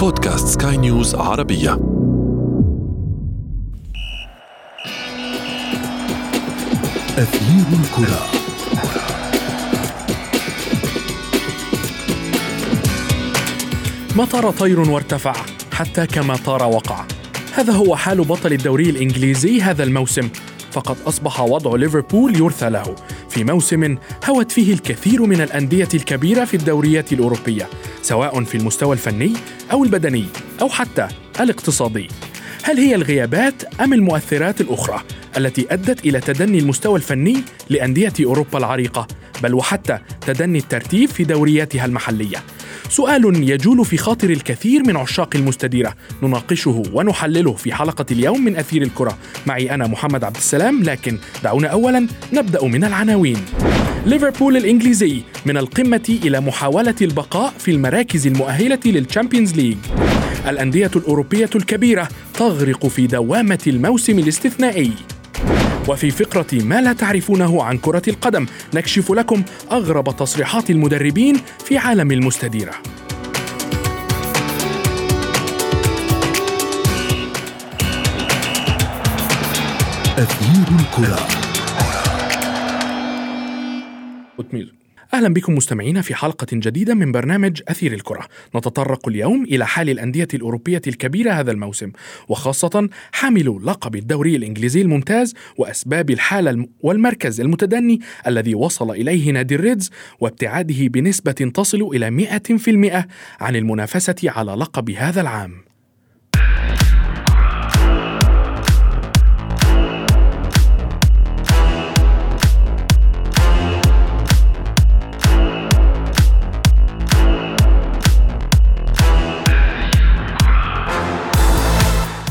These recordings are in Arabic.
بودكاست سكاي نيوز عربية. أثير الكرة. ما طار طير وارتفع حتى كما طار وقع. هذا هو حال بطل الدوري الإنجليزي هذا الموسم. فقد أصبح وضع ليفربول يرثى له. في موسم هوت فيه الكثير من الأندية الكبيرة في الدوريات الأوروبية سواء في المستوى الفني أو البدني أو حتى الاقتصادي. هل هي الغيابات أم المؤثرات الأخرى التي أدت إلى تدني المستوى الفني لأندية أوروبا العريقة بل وحتى تدني الترتيب في دورياتها المحلية؟ سؤال يجول في خاطر الكثير من عشاق المستديرة. نناقشه ونحلله في حلقة اليوم من أثير الكرة. معي أنا محمد عبد السلام لكن دعونا أولا نبدأ من العناوين. ليفربول الإنجليزي من القمة إلى محاولة البقاء في المراكز المؤهلة للتشامبيونز ليج. الأندية الأوروبية الكبيرة تغرق في دوامة الموسم الاستثنائي. وفي فقرة ما لا تعرفونه عن كرة القدم نكشف لكم أغرب تصريحات المدربين في عالم المستديرة. أثير الكرة. أهلا بكم مستمعينا في حلقة جديدة من برنامج أثير الكرة. نتطرق اليوم إلى حال الأندية الأوروبية الكبيرة هذا الموسم وخاصة حامل لقب الدوري الإنجليزي الممتاز وأسباب الحالة والمركز المتدني الذي وصل إليه نادي الريدز وابتعاده بنسبة تصل إلى 100% عن المنافسة على لقب هذا العام.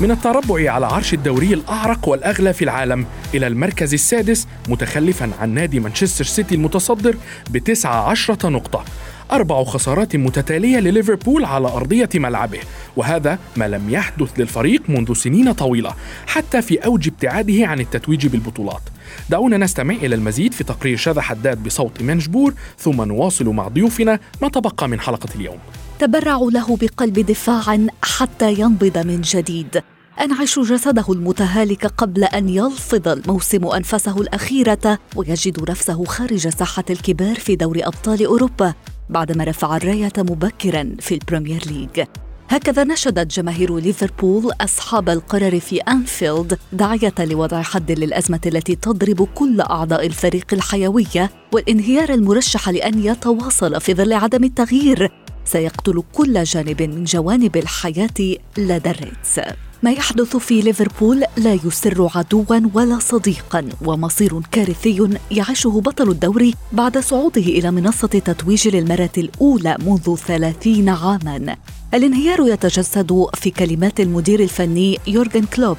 من التربع على عرش الدوري الأعرق والأغلى في العالم إلى المركز السادس متخلفا عن نادي مانشستر سيتي المتصدر بتسعة عشرة نقطة. أربع خسارات متتالية لليفربول على أرضية ملعبه وهذا ما لم يحدث للفريق منذ سنين طويلة حتى في أوج ابتعاده عن التتويج بالبطولات. دعونا نستمع إلى المزيد في تقرير شذى حداد بصوت منجبور ثم نواصل مع ضيوفنا ما تبقى من حلقة اليوم. تبرعوا له بقلب دفاع حتى ينبض من جديد. أنعش جسده المتهالك قبل أن يلفظ الموسم أنفاسه الأخيرة ويجد نفسه خارج ساحة الكبار في دوري أبطال أوروبا بعدما رفع الراية مبكرا في البريمير ليج هكذا نشدت جماهير ليفربول أصحاب القرار في أنفيلد داعية لوضع حد للأزمة التي تضرب كل أعضاء الفريق الحيوية والانهيار المرشح لأن يتواصل في ظل عدم التغيير. سيقتل كل جانب من جوانب الحياة لدى الريدز. ما يحدث في ليفربول لا يسر عدوا ولا صديقا ومصير كارثي يعيشه بطل الدوري بعد صعوده إلى منصة تتويج للمرة الأولى منذ ثلاثين عاما. الانهيار يتجسد في كلمات المدير الفني يورغن كلوب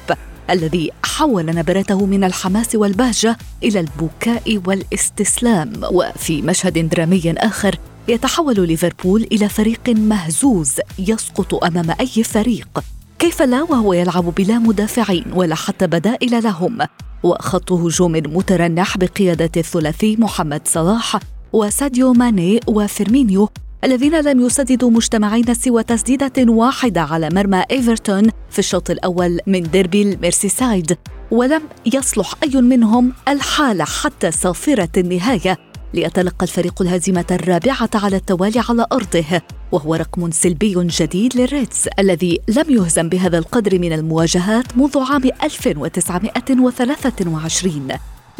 الذي حول نبرته من الحماس والبهجة إلى البكاء والاستسلام. وفي مشهد درامي آخر يتحول ليفربول إلى فريق مهزوز يسقط أمام أي فريق. كيف لا؟ وهو يلعب بلا مدافعين ولا حتى بدائل لهم. وخط هجوم مترنح بقيادة الثلاثي محمد صلاح وساديو ماني وفيرمينيو الذين لم يسددوا مجتمعين سوى تسديدة واحدة على مرمى إيفرتون في الشوط الأول من ديربي الميرسيسايد. ولم يصلح أي منهم الحالة حتى صافرة النهاية. ليتلقى الفريق الهزيمة الرابعة على التوالي على أرضه وهو رقم سلبي جديد للريدز الذي لم يهزم بهذا القدر من المواجهات منذ عام 1923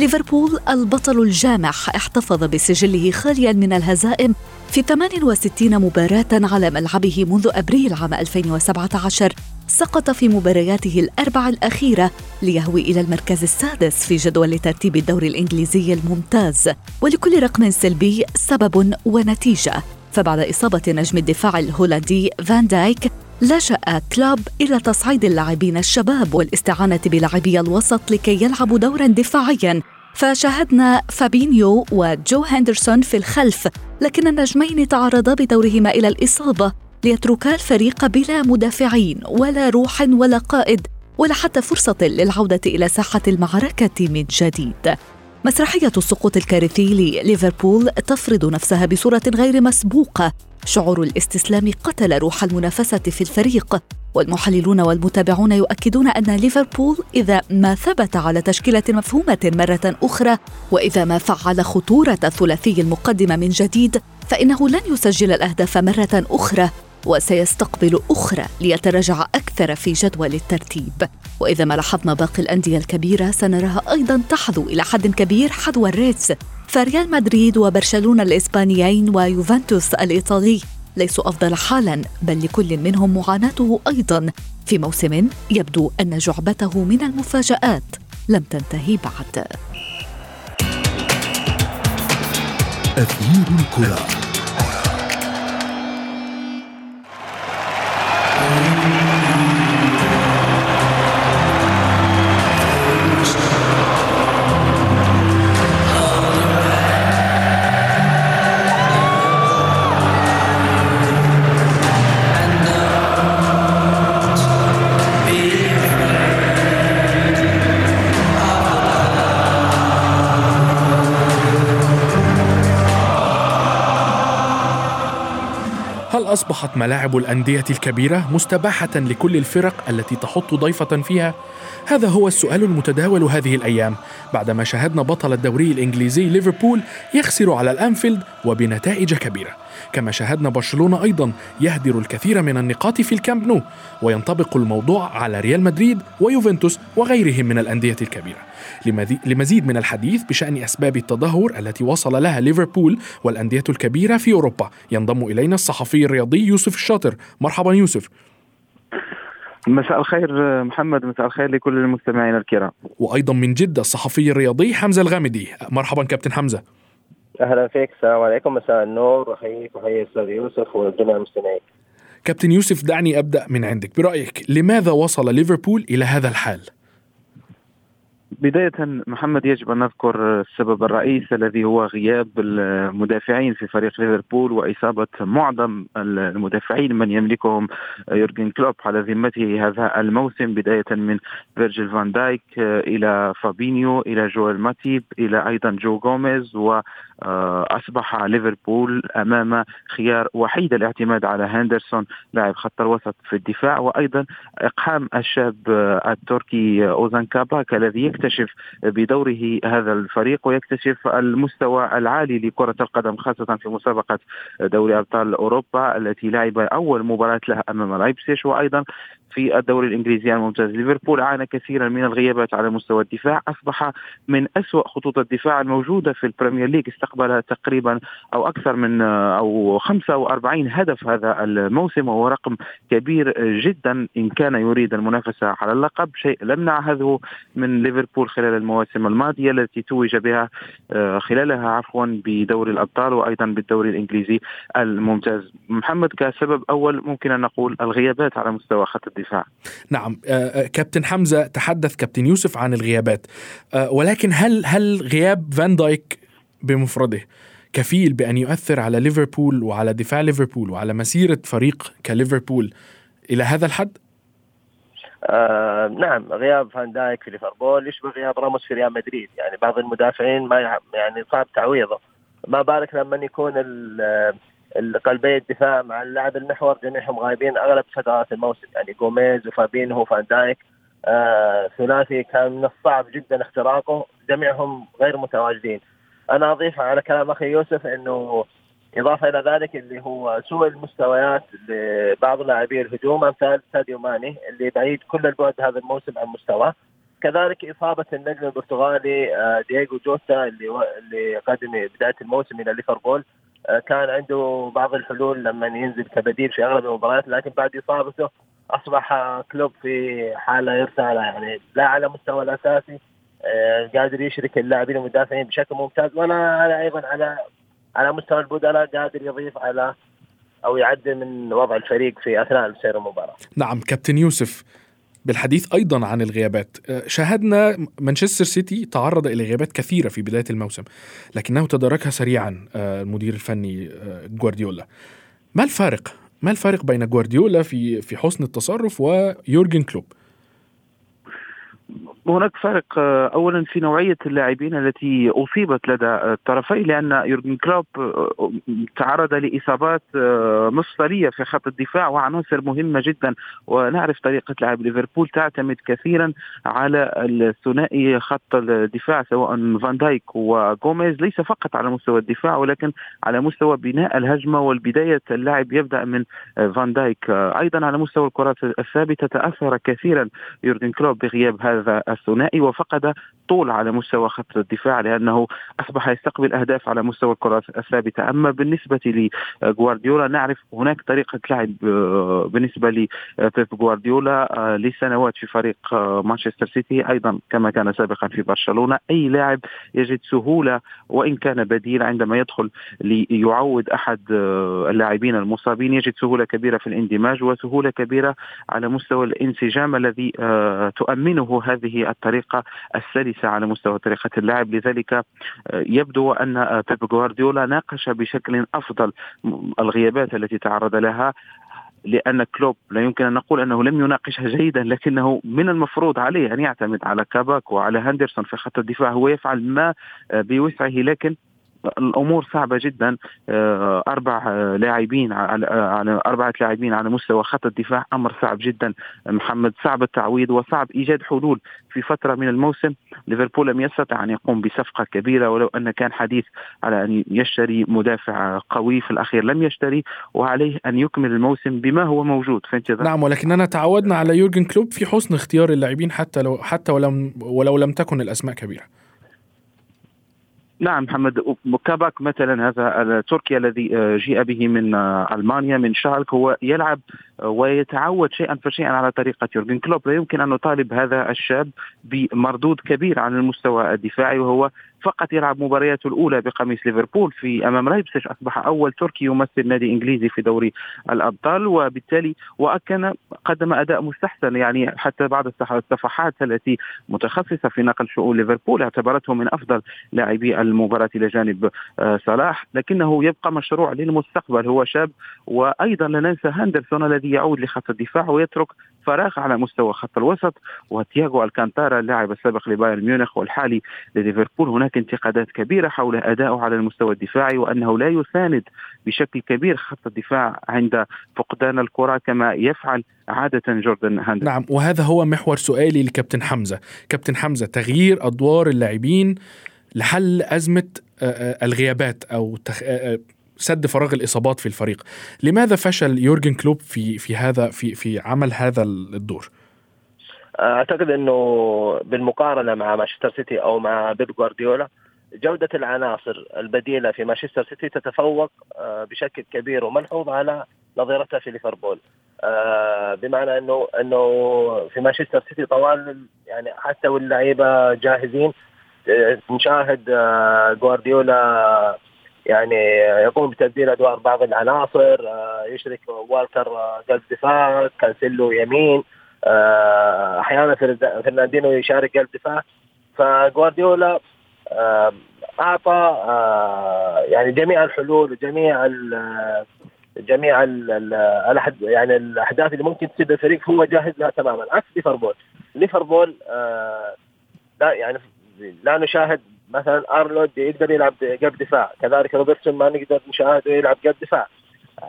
ليفربول البطل الجامح احتفظ بسجله خاليا من الهزائم في 68 مباراة على ملعبه منذ أبريل عام 2017 سقط في مبارياته الأربع الأخيرة ليهوي إلى المركز السادس في جدول ترتيب الدوري الإنجليزي الممتاز ولكل رقم سلبي سبب ونتيجة. فبعد إصابة نجم الدفاع الهولندي فان دايك لجأ كلوب إلى تصعيد اللاعبين الشباب والاستعانة بلاعبي الوسط لكي يلعبوا دورا دفاعيا. فشاهدنا فابينيو وجو هندرسون في الخلف لكن النجمين تعرضا بدورهما إلى الإصابة ليتركا الفريق بلا مدافعين ولا روح ولا قائد ولا حتى فرصة للعودة إلى ساحة المعركة من جديد. مسرحية السقوط الكارثي لليفربول تفرض نفسها بصورة غير مسبوقة. شعور الاستسلام قتل روح المنافسة في الفريق والمحللون والمتابعون يؤكدون أن ليفربول إذا ما ثبت على تشكيلة مفهومة مرة أخرى وإذا ما فعل خطورة ثلاثي المقدمة من جديد فإنه لن يسجل الأهداف مرة أخرى. وسيستقبل أخرى ليتراجع أكثر في جدول الترتيب. وإذا ما لاحظنا باقي الأندية الكبيرة سنراها أيضا تحظو إلى حد كبير حذو الريدز. فريال مدريد وبرشلونة الإسبانيين ويوفنتوس الإيطالي. ليسوا أفضل حالا بل لكل منهم معاناته أيضا. في موسم يبدو أن جعبته من المفاجآت. لم تنتهي بعد. أثير الكرة. هل أصبحت ملاعب الأندية الكبيرة مستباحة لكل الفرق التي تحط ضيفة فيها؟ هذا هو السؤال المتداول هذه الأيام بعدما شاهدنا بطل الدوري الإنجليزي ليفربول يخسر على الأنفيلد وبنتائج كبيرة كما شاهدنا برشلونة أيضا يهدر الكثير من النقاط في الكامب نو وينطبق الموضوع على ريال مدريد ويوفنتوس وغيرهم من الأندية الكبيرة. لمزيد من الحديث بشأن أسباب التدهور التي وصل لها ليفربول والأندية الكبيرة في أوروبا ينضم إلينا الصحفي الرياضي يوسف الشاطر. مرحبا يوسف. مساء الخير محمد مساء الخير لكل المستمعين الكرام. وأيضا من جدة الصحفي الرياضي حمزة الغامدي. مرحبا كابتن حمزة. أهلا فيك. السلام عليكم. مساء النور. واحييك واحيي الاستاذ يوسف وجميع المستمعين. كابتن يوسف دعني أبدأ من عندك. برأيك لماذا وصل ليفربول إلى هذا الحال؟ بداية محمد يجب أن نذكر السبب الرئيسي الذي هو غياب المدافعين في فريق ليفربول وإصابة معظم المدافعين من يملكهم يورجن كلوب على ذمته هذا الموسم بداية من فيرجيل فان دايك إلى فابينيو إلى جويل ماتيب إلى أيضا جو غوميز و آه، أصبح ليفربول أمام خيار وحيد الاعتماد على هندرسون لاعب خط الوسط في الدفاع وأيضا إقحام الشاب التركي أوزان كاباك الذي يكتشف بدوره هذا الفريق ويكتشف المستوى العالي لكرة القدم خاصة في مسابقة دوري أبطال أوروبا التي لعب أول مباراة لها أمام لايبسيش وأيضا في الدوري الإنجليزي الممتاز. ليفربول عانى كثيرا من الغيابات على مستوى الدفاع أصبح من أسوأ خطوط الدفاع الموجودة في البريمير ليج استقبل تقريبا أو أكثر من أو 45 هدف هذا الموسم وهو رقم كبير جدا إن كان يريد المنافسة على اللقب. شيء لم نعهده من ليفربول خلال المواسم الماضية التي توج بها آه، خلالها عفوا بدوري الأبطال وأيضا بالدوري الإنجليزي الممتاز. محمد كسبب أول ممكن أن نقول الغيابات على مستوى خط الدفاع. نعم آه، آه، كابتن حمزة تحدث كابتن يوسف عن الغيابات. ولكن هل هل غياب فان دايك بمفرده. كفيل بأن يؤثر على ليفربول وعلى دفاع ليفربول وعلى مسيرة فريق كليفربول. إلى هذا الحد؟ آه نعم غياب فان دايك في ليفربول. يشبه غياب راموس في ريال مدريد؟ يعني بعض المدافعين ما يعني صعب تعويضه. ما بالك لما يكون قلبي الدفاع مع اللاعب المحور جميعهم غايبين أغلب فترات الموسم؟ يعني جوميز وفابينهو وفان دايك. آه ثلاثي كان من الصعب جدا اختراقه. جميعهم غير متواجدين. أنا أضيف على كلام أخي يوسف إنه إضافة إلى ذلك اللي هو سوء المستويات لبعض لاعبي الهجوم أمثال ساديو ماني اللي بعيد كل البعد هذا الموسم عن مستواه. كذلك إصابة النجم البرتغالي آه، دييغو جوتا اللي اللي قدم بداية الموسم إلى ليفربول آه، كان عنده بعض الحلول لما ينزل كبديل في أغلب المباريات لكن بعد إصابته أصبح كلوب في حالة يرسالة يعني لا على مستوى الأساسي. قادر يشرك اللاعبين المدافعين بشكل ممتاز. ولا أيضا على على مستوى البدلاء قادر يضيف على أو يعدل من وضع الفريق في أثناء سير المباراة. نعم كابتن يوسف بالحديث أيضا عن الغيابات. آه، شاهدنا مانشستر سيتي تعرض إلى غيابات كثيرة في بداية الموسم لكنه تداركها سريعا آه، المدير الفني آه، جوارديولا ما الفارق؟ ما الفارق بين جوارديولا في في حسن التصرف ويورجن كلوب؟ هناك فرق آه، اولا في نوعية اللاعبين التي أصيبت لدى الطرفين لأن يورجن كلوب آه، تعرض لإصابات آه، مفصليه في خط الدفاع وعناصر مهمة جدا. ونعرف طريقة لعب ليفربول تعتمد كثيرا على الثنائي خط الدفاع سواء فان دايك وغوميز. ليس فقط على مستوى الدفاع ولكن على مستوى بناء الهجمة والبداية. اللاعب يبدأ من فان دايك. أيضا على مستوى الكرات الثابتة تأثر كثيرا يورجن كلوب بغياب هذا الثنائي وفقد طول على مستوى خط الدفاع لأنه أصبح يستقبل أهداف على مستوى الكرات الثابتة. أما بالنسبة لجوارديولا نعرف هناك طريقة لعب آه، بالنسبة لبيب جوارديولا آه، لسنوات في فريق آه، مانشستر سيتي أيضا كما كان سابقا في برشلونة. أي لاعب يجد سهولة وإن كان بديل عندما يدخل ليعوض أحد اللاعبين المصابين يجد سهولة كبيرة في الاندماج وسهولة كبيرة على مستوى الانسجام الذي تؤمنه هذه الطريقة السلسة على مستوى طريقة اللعب لذلك آه، يبدو أن آه، بيب جوارديولا ناقش بشكل أفضل الغيابات التي تعرض لها لأن كلوب لا يمكن أن نقول أنه لم يناقشها جيدا لكنه من المفروض عليه أن يعتمد على كاباك وعلى هاندرسون في خط الدفاع. هو يفعل ما آه، بوسعه لكن الأمور صعبة جدا. آه، أربع لاعبين على أربعة لاعبين على مستوى خط الدفاع. أمر صعب جدا. محمد صعب التعويض وصعب إيجاد حلول في فترة من الموسم. ليفربول لم يستطع أن يقوم بصفقة كبيرة ولو أن كان حديث على أن يشتري مدافع قوي في الأخير لم يشتري وعليه أن يكمل الموسم بما هو موجود. في انتظار. نعم ولكننا تعودنا على يورجن كلوب في حسن اختيار اللاعبين حتى لو حتى ولم ولو لم تكن الأسماء كبيرة. نعم محمد. كاباك مثلا هذا التركي الذي آه، جيء به من آه، ألمانيا من شالك هو يلعب آه، ويتعود شيئا فشيئا على طريقة يورجن كلوب. لا يمكن أن نطالب هذا الشاب بمردود كبير على المستوى الدفاعي وهو فقط يلعب مبارياته الأولى بقميص ليفربول في أمام لايبسج أصبح أول تركي يمثل نادي إنجليزي في دوري الأبطال وبالتالي وكان قدم أداء مستحسن يعني حتى بعض الصفحات التي متخصصة في نقل شؤون ليفربول اعتبرته من أفضل لاعبي المباراة إلى جانب آه، صلاح لكنه يبقى مشروع للمستقبل هو شاب وأيضا لا ننسى هاندرسون الذي يعود لخط الدفاع ويترك فراغ على مستوى خط الوسط وتياغو ألكانتارا اللاعب السابق لبايرن ميونخ والحالي لليفربول. هناك انتقادات كبيرة حول أدائه على المستوى الدفاعي وأنه لا يساند بشكل كبير خط الدفاع عند فقدان الكرة كما يفعل عادة جوردن هاندر نعم وهذا هو محور سؤالي لكابتن حمزة. كابتن حمزة تغيير أدوار اللاعبين لحل أزمة الغيابات أو تخ... سد فراغ الإصابات في الفريق. لماذا فشل يورجن كلوب في في هذا في في عمل هذا الدور؟ أعتقد إنه بالمقارنة مع مانشستر سيتي أو مع بيب جوارديولا جودة العناصر البديلة في مانشستر سيتي تتفوق آه، بشكل كبير وملحوظ على نظيرتها في ليفربول. آه، بمعنى إنه إنه في مانشستر سيتي طوال يعني حتى واللعيبة جاهزين. آه، نشاهد جوارديولا يعني يقوم بتبديل أدوار بعض العناصر يشرك والتر قلب دفاع كانسيلو يمين أحيانا فرناندينو يشارك قلب دفاع. فجوارديولا أعطى يعني جميع الحلول وجميع ال جميع ال يعني الأحداث اللي ممكن تصيب الفريق هو جاهز لها تماما. عكس ليفربول. ليفربول لا يعني لا نشاهد مثلا أرنولد يقدر يلعب قلب دفاع كذلك روبرتسون ما نقدر نشاهده يلعب قلب دفاع.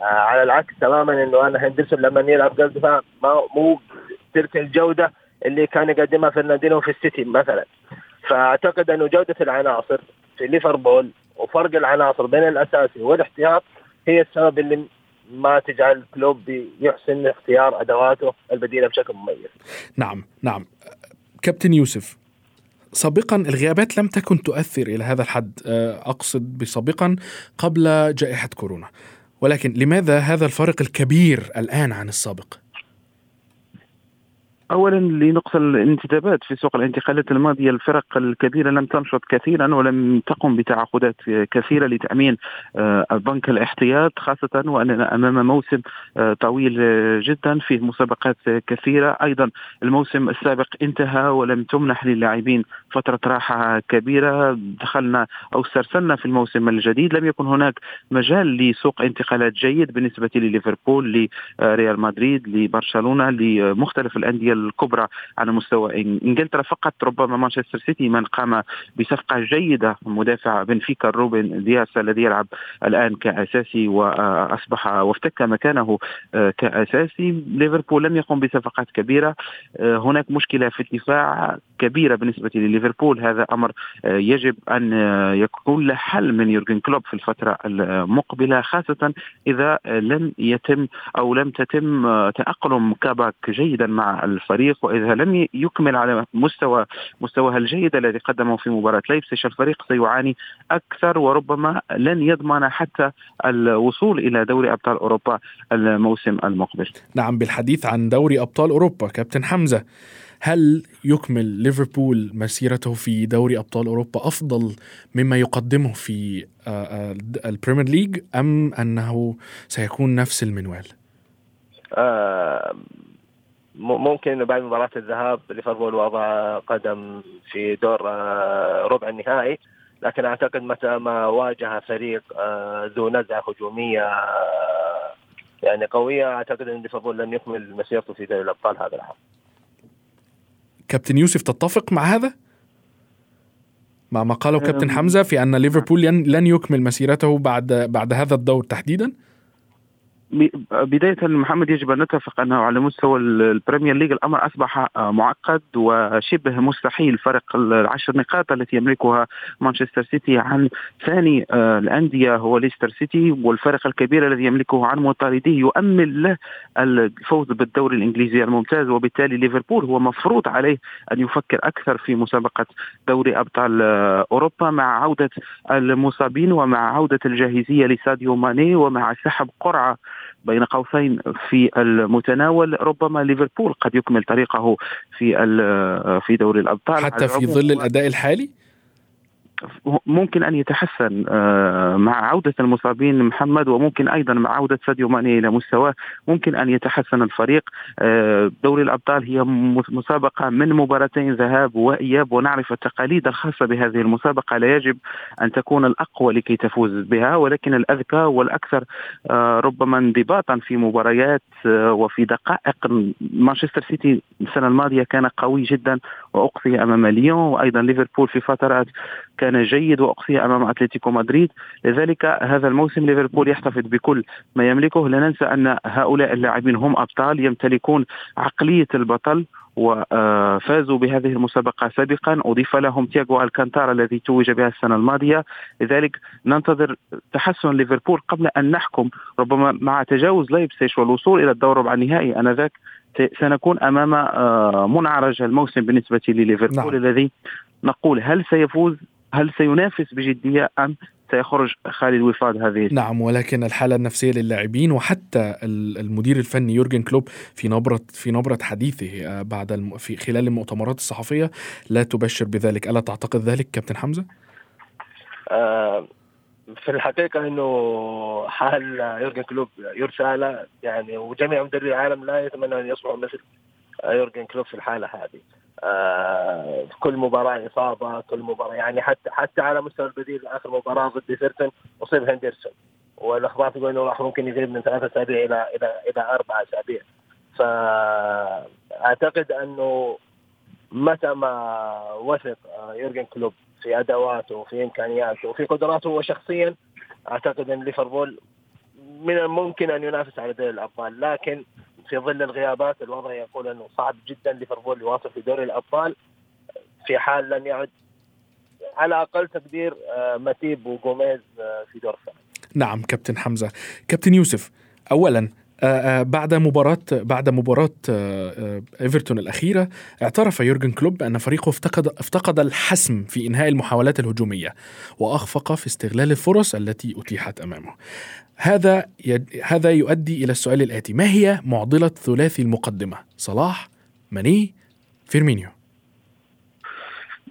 على العكس تماما إنه أنا هندرسون لما يلعب قلب دفاع ما مو تلك الجودة اللي كان يقدمها فرناندينو في السيتي مثلا. فأعتقد إنه جودة العناصر في ليفربول وفرق العناصر بين الأساسي والاحتياط هي السبب اللي ما تجعل كلوب يحسن اختيار أدواته البديلة بشكل مميز. نعم نعم. كابتن يوسف سابقا الغيابات لم تكن تؤثر إلى هذا الحد أقصد بسابقا قبل جائحة كورونا ولكن لماذا هذا الفرق الكبير الآن عن السابق؟ اولا لنقص الانتدابات في سوق الانتقالات الماضية الفرق الكبيرة لم تنشط كثيرا ولم تقم بتعاقدات كثيرة لتأمين آه، بنك الاحتياط خاصة واننا أمام موسم آه، طويل جدا فيه مسابقات كثيرة. أيضا الموسم السابق انتهى ولم تمنح للاعبين فترة راحة كبيرة. دخلنا أو استرسلنا في الموسم الجديد. لم يكن هناك مجال لسوق انتقالات جيد بالنسبة لليفربول لريال مدريد لبرشلونة لمختلف الأندية الكبرى على مستوى إنجلترا فقط ربما مانشستر سيتي من قام بصفقة جيدة. مدافع بنفيكا روبن دياس الذي يلعب الآن كأساسي وأصبح وافتك مكانه كأساسي. ليفربول لم يقم بصفقات كبيرة. هناك مشكلة في الدفاع كبيرة بالنسبة لليفربول. هذا أمر يجب أن يكون له حل من يورجن كلوب في الفترة المقبلة خاصة إذا لم يتم أو لم تتم تأقلم كاباك جيدا مع الفريق وإذا لم يكمل على مستوى مستواه الجيد الذي قدمه في مباراة ليبسيش الفريق سيعاني أكثر وربما لن يضمن حتى الوصول إلى دوري أبطال أوروبا الموسم المقبل. نعم بالحديث عن دوري أبطال أوروبا كابتن حمزة هل يكمل ليفربول مسيرته في دوري أبطال أوروبا أفضل مما يقدمه في آه، آه، البريمير ليج أم أنه سيكون نفس المنوال؟ آه ممكن بعد مباراة الذهاب ليفربول وضع قدم في دور آه ربع النهائي لكن أعتقد متى ما واجه فريق آه ذو نزعة هجومية يعني قوية أعتقد إن ليفربول لن يكمل مسيرته في دوري الأبطال هذا العام. كابتن يوسف تتفق مع هذا؟ مع ما قاله كابتن حمزة في أن ليفربول لن يكمل مسيرته بعد بعد هذا الدور تحديدا؟ بداية محمد يجب أن نتفق أنه على مستوى البريمير ليج الأمر أصبح معقد وشبه مستحيل فرق العشر نقاط التي يملكها مانشستر سيتي عن ثاني آه، الأندية هو ليستر سيتي والفرق الكبير الذي يملكه عن مطارديه يؤمل له الفوز بالدوري الإنجليزي الممتاز وبالتالي ليفربول هو مفروض عليه أن يفكر أكثر في مسابقة دوري أبطال آه، أوروبا مع عودة المصابين ومع عودة الجاهزية لساديو ماني ومع سحب قرعة بين قوسين في المتناول. ربما ليفربول قد يكمل طريقه في في دوري الأبطال. حتى في ظل الأداء الحالي؟ ممكن أن يتحسن آه، مع عودة المصابين محمد وممكن أيضا مع عودة ساديو ماني إلى مستواه ممكن أن يتحسن الفريق. آه، دوري الأبطال هي مسابقة من مباراتين ذهاب وإياب ونعرف التقاليد الخاصة بهذه المسابقة. لا يجب أن تكون الأقوى لكي تفوز بها ولكن الأذكى والأكثر آه، ربما انضباطا في مباريات وفي دقائق. مانشستر سيتي السنة الماضية كان قوي جدا وأقصي أمام ليون وأيضا ليفربول في فترات كان جيد وأقصي أمام أتلتيكو مدريد. لذلك هذا الموسم ليفربول يحتفظ بكل ما يملكه. لا ننسى أن هؤلاء اللاعبين هم أبطال يمتلكون عقلية البطل وفازوا بهذه المسابقة سابقا. أضيف لهم تياغو ألكانتارا الذي توج بها السنة الماضية. لذلك ننتظر تحسن ليفربول قبل أن نحكم. ربما مع تجاوز لايبسيش والوصول إلى الدور ربع النهائي أنذاك سنكون أمام آه، منعرج الموسم بالنسبة لليفربول نعم. الذي نقول هل سيفوز هل سينافس بجدية أم سيخرج خالي الوفاض هذه؟ نعم ولكن الحالة النفسية للاعبين وحتى المدير الفني يورجن كلوب في نبرة في نبرة حديثه آه، بعد الم... في خلال المؤتمرات الصحفية لا تبشر بذلك. ألا تعتقد ذلك كابتن حمزة؟ آه في الحقيقة إنه حال يورجن كلوب يرثى يعني وجميع مدربي العالم لا يتمنى أن يصبحوا مثل يورجن كلوب في الحالة هذه. آه كل مباراة إصابة كل مباراة يعني حتى حتى على مستوى البديل آخر مباراة ضد إيفرتون أصيب هندرسون. والأخبار تقول إنه راح ممكن يغيب من ثلاثة أسابيع إلى إلى إلى أربع أسابيع. فاعتقد إنه متى ما وثق آه، يورجن كلوب في أدواته وفي إمكانياته وفي قدراته هو شخصيا أعتقد إن ليفربول من الممكن أن ينافس على دوري الأبطال. لكن في ظل الغيابات الوضع يقول إنه صعب جدا ليفربول يواصل في دوري الأبطال في حال لم يعد على أقل تقدير آه، ماتيب وجوميز آه، في دور الثاني. نعم كابتن حمزة، كابتن يوسف اولا بعد مباراة بعد مباراة إيفرتون الأخيرة اعترف يورجن كلوب أن فريقه افتقد افتقد الحسم في إنهاء المحاولات الهجومية وأخفق في استغلال الفرص التي أتيحت أمامه. هذا هذا يؤدي إلى السؤال الآتي ما هي معضلة ثلاثي المقدمة صلاح ماني فيرمينيو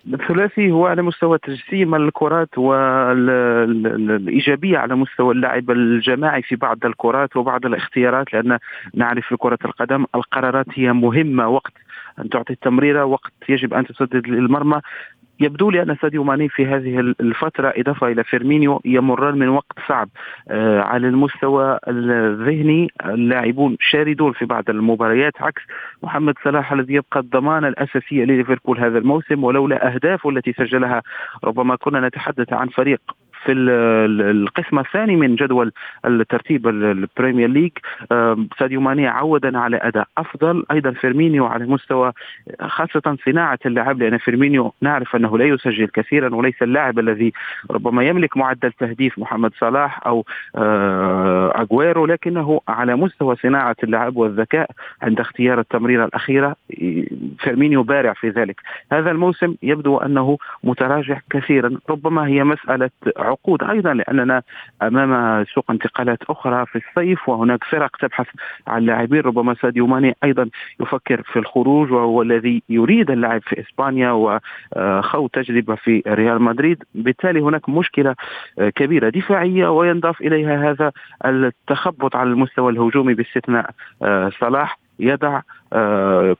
الثلاثي هو على مستوى تجسيم الكرات والإيجابية على مستوى اللعب الجماعي في بعض الكرات وبعض الاختيارات لأن نعرف في كرة القدم القرارات هي مهمة وقت أن تعطي التمريرة وقت يجب أن تسدد للمرمى يبدو لي أن ساديو ماني في هذه الفترة إضافة إلى فيرمينيو يمران من وقت صعب آه، على المستوى الذهني. اللاعبون شاردون في بعض المباريات عكس محمد صلاح الذي يبقى الضمانه الاساسيه لليفربول هذا الموسم ولولا أهدافه التي سجلها ربما كنا نتحدث عن فريق في القسم الثاني من جدول الترتيب البريمير ليج. ساديو ماني عودنا على أداء أفضل. أيضا فيرمينيو على مستوى خاصة صناعة اللعب لأن فيرمينيو نعرف أنه لا يسجل كثيرا وليس اللاعب الذي ربما يملك معدل تهديف محمد صلاح أو آه، أغويرو لكنه على مستوى صناعة اللعب والذكاء عند اختيار التمريرة الأخيرة فيرمينيو بارع في ذلك. هذا الموسم يبدو أنه متراجع كثيرا ربما هي مسألة عقود أيضا لأننا أمام سوق انتقالات أخرى في الصيف وهناك فرق تبحث عن لاعبين ربما ساديو ماني أيضا يفكر في الخروج وهو الذي يريد اللعب في إسبانيا وخوض تجربة في ريال مدريد. بالتالي هناك مشكلة كبيرة دفاعية وينضاف إليها هذا التخبط على المستوى الهجومي باستثناء صلاح. يضع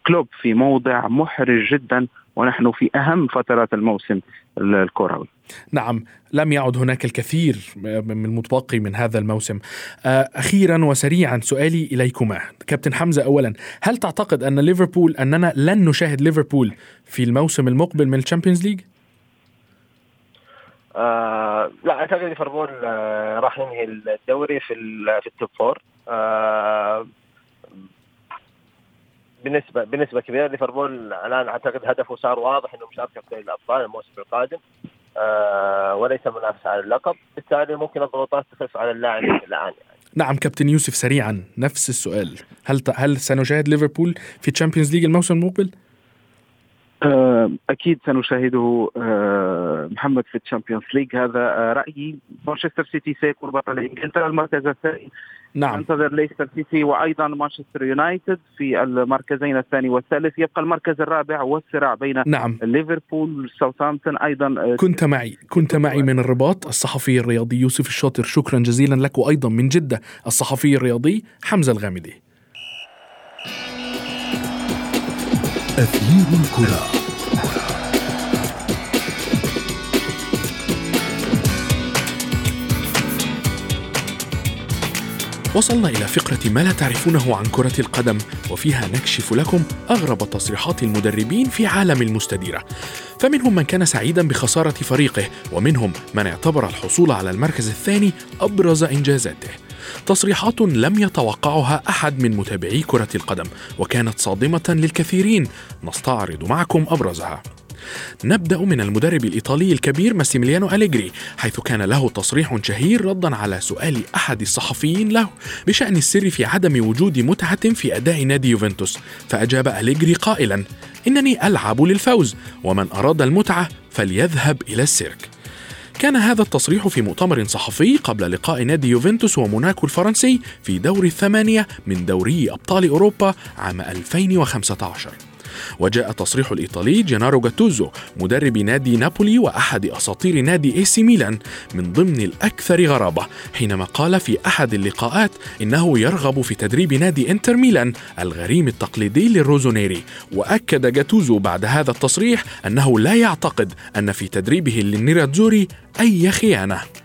كلوب في موضع محرج جدا. ونحن في أهم فترات الموسم الكروي. نعم لم يعد هناك الكثير من المتبقي من هذا الموسم. آه، أخيرا وسريعا سؤالي إليكما. كابتن حمزة أولا هل تعتقد أن ليفربول أننا لن نشاهد ليفربول في الموسم المقبل من الشامبيونز ليج؟ آه لا أعتقد ليفربول آه راح ينهي الدوري في في ال top four. آه بنسبه بنسبه كبيرة ليفربول الآن أعتقد هدفه صار واضح إنه مشاركه في دوري الأبطال الموسم القادم آه وليس منافسه على اللقب بالتالي ممكن الضغوطات تخف على اللاعبين الآن يعني. نعم كابتن يوسف سريعا نفس السؤال هل هل سنشاهد ليفربول في تشامبيونز ليج الموسم المقبل؟ آه، أكيد سنشاهده آه، محمد في الشامبيونز ليج. هذا آه، رأيي. مانشستر سيتي سيكون بطل إنجلترا. المركز الثاني نعم. ننتظر ليستر سيتي وأيضا مانشستر يونايتد في المركزين الثاني والثالث. يبقى المركز الرابع والصراع بين نعم. ليفربول ساوثهامبتون أيضا كنت معي كنت معي من الرباط. الصحفي الرياضي يوسف الشاطر شكرا جزيلا لك وأيضا من جدة. الصحفي الرياضي حمزة الغامدي. أثير الكرة. وصلنا إلى فقرة ما لا تعرفونه عن كرة القدم وفيها نكشف لكم أغرب تصريحات المدربين في عالم المستديرة. فمنهم من كان سعيدا بخسارة فريقه ومنهم من اعتبر الحصول على المركز الثاني أبرز إنجازاته. تصريحات لم يتوقعها أحد من متابعي كرة القدم وكانت صادمة للكثيرين. نستعرض معكم أبرزها. نبدأ من المدرب الإيطالي الكبير ماسيميليانو أليجري حيث كان له تصريح شهير ردا على سؤال أحد الصحفيين له بشأن السر في عدم وجود متعة في أداء نادي يوفنتوس. فأجاب أليجري قائلا إنني ألعب للفوز ومن أراد المتعة فليذهب إلى السيرك. كان هذا التصريح في مؤتمر صحفي قبل لقاء نادي يوفنتوس وموناكو الفرنسي في دور الثمانية من دوري أبطال أوروبا عام 2015 وجاء تصريح الإيطالي جينارو جاتوزو مدرب نادي نابولي وأحد أساطير نادي إي سي ميلان من ضمن الأكثر غرابة حينما قال في أحد اللقاءات إنه يرغب في تدريب نادي إنتر ميلان الغريم التقليدي للروزونيري وأكد جاتوزو بعد هذا التصريح أنه لا يعتقد أن في تدريبه للنيراتزوري أي خيانة.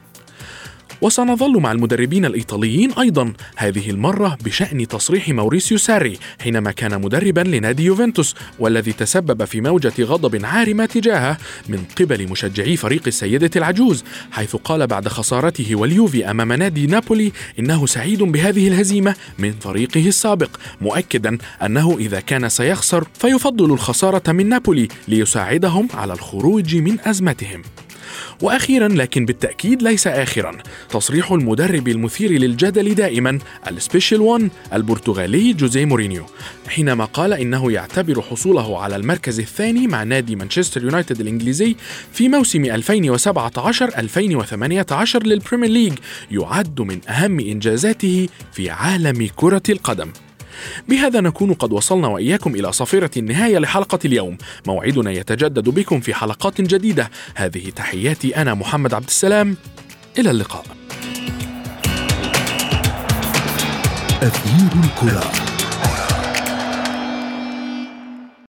وسنظل مع المدربين الإيطاليين أيضا. هذه المرة بشأن تصريح موريسيو ساري حينما كان مدربا لنادي يوفنتوس والذي تسبب في موجة غضب عارمة تجاهه من قبل مشجعي فريق السيدة العجوز حيث قال بعد خسارته واليوفي أمام نادي نابولي إنه سعيد بهذه الهزيمة من فريقه السابق مؤكدا أنه إذا كان سيخسر فيفضل الخسارة من نابولي ليساعدهم على الخروج من أزمتهم. وأخيرا لكن بالتأكيد ليس اخرا. تصريح المدرب المثير للجدل دائما ال Special One البرتغالي جوزيه مورينيو. حينما قال إنه يعتبر حصوله على المركز الثاني مع نادي مانشستر يونايتد الإنجليزي في موسم 2017 2018 لل Premier League يعد من أهم إنجازاته في عالم كرة القدم. بهذا نكون قد وصلنا وإياكم إلى صفيرة النهاية لحلقة اليوم. موعدنا يتجدد بكم في حلقات جديدة. هذه تحياتي أنا محمد عبد السلام. إلى اللقاء. أثير الكرة.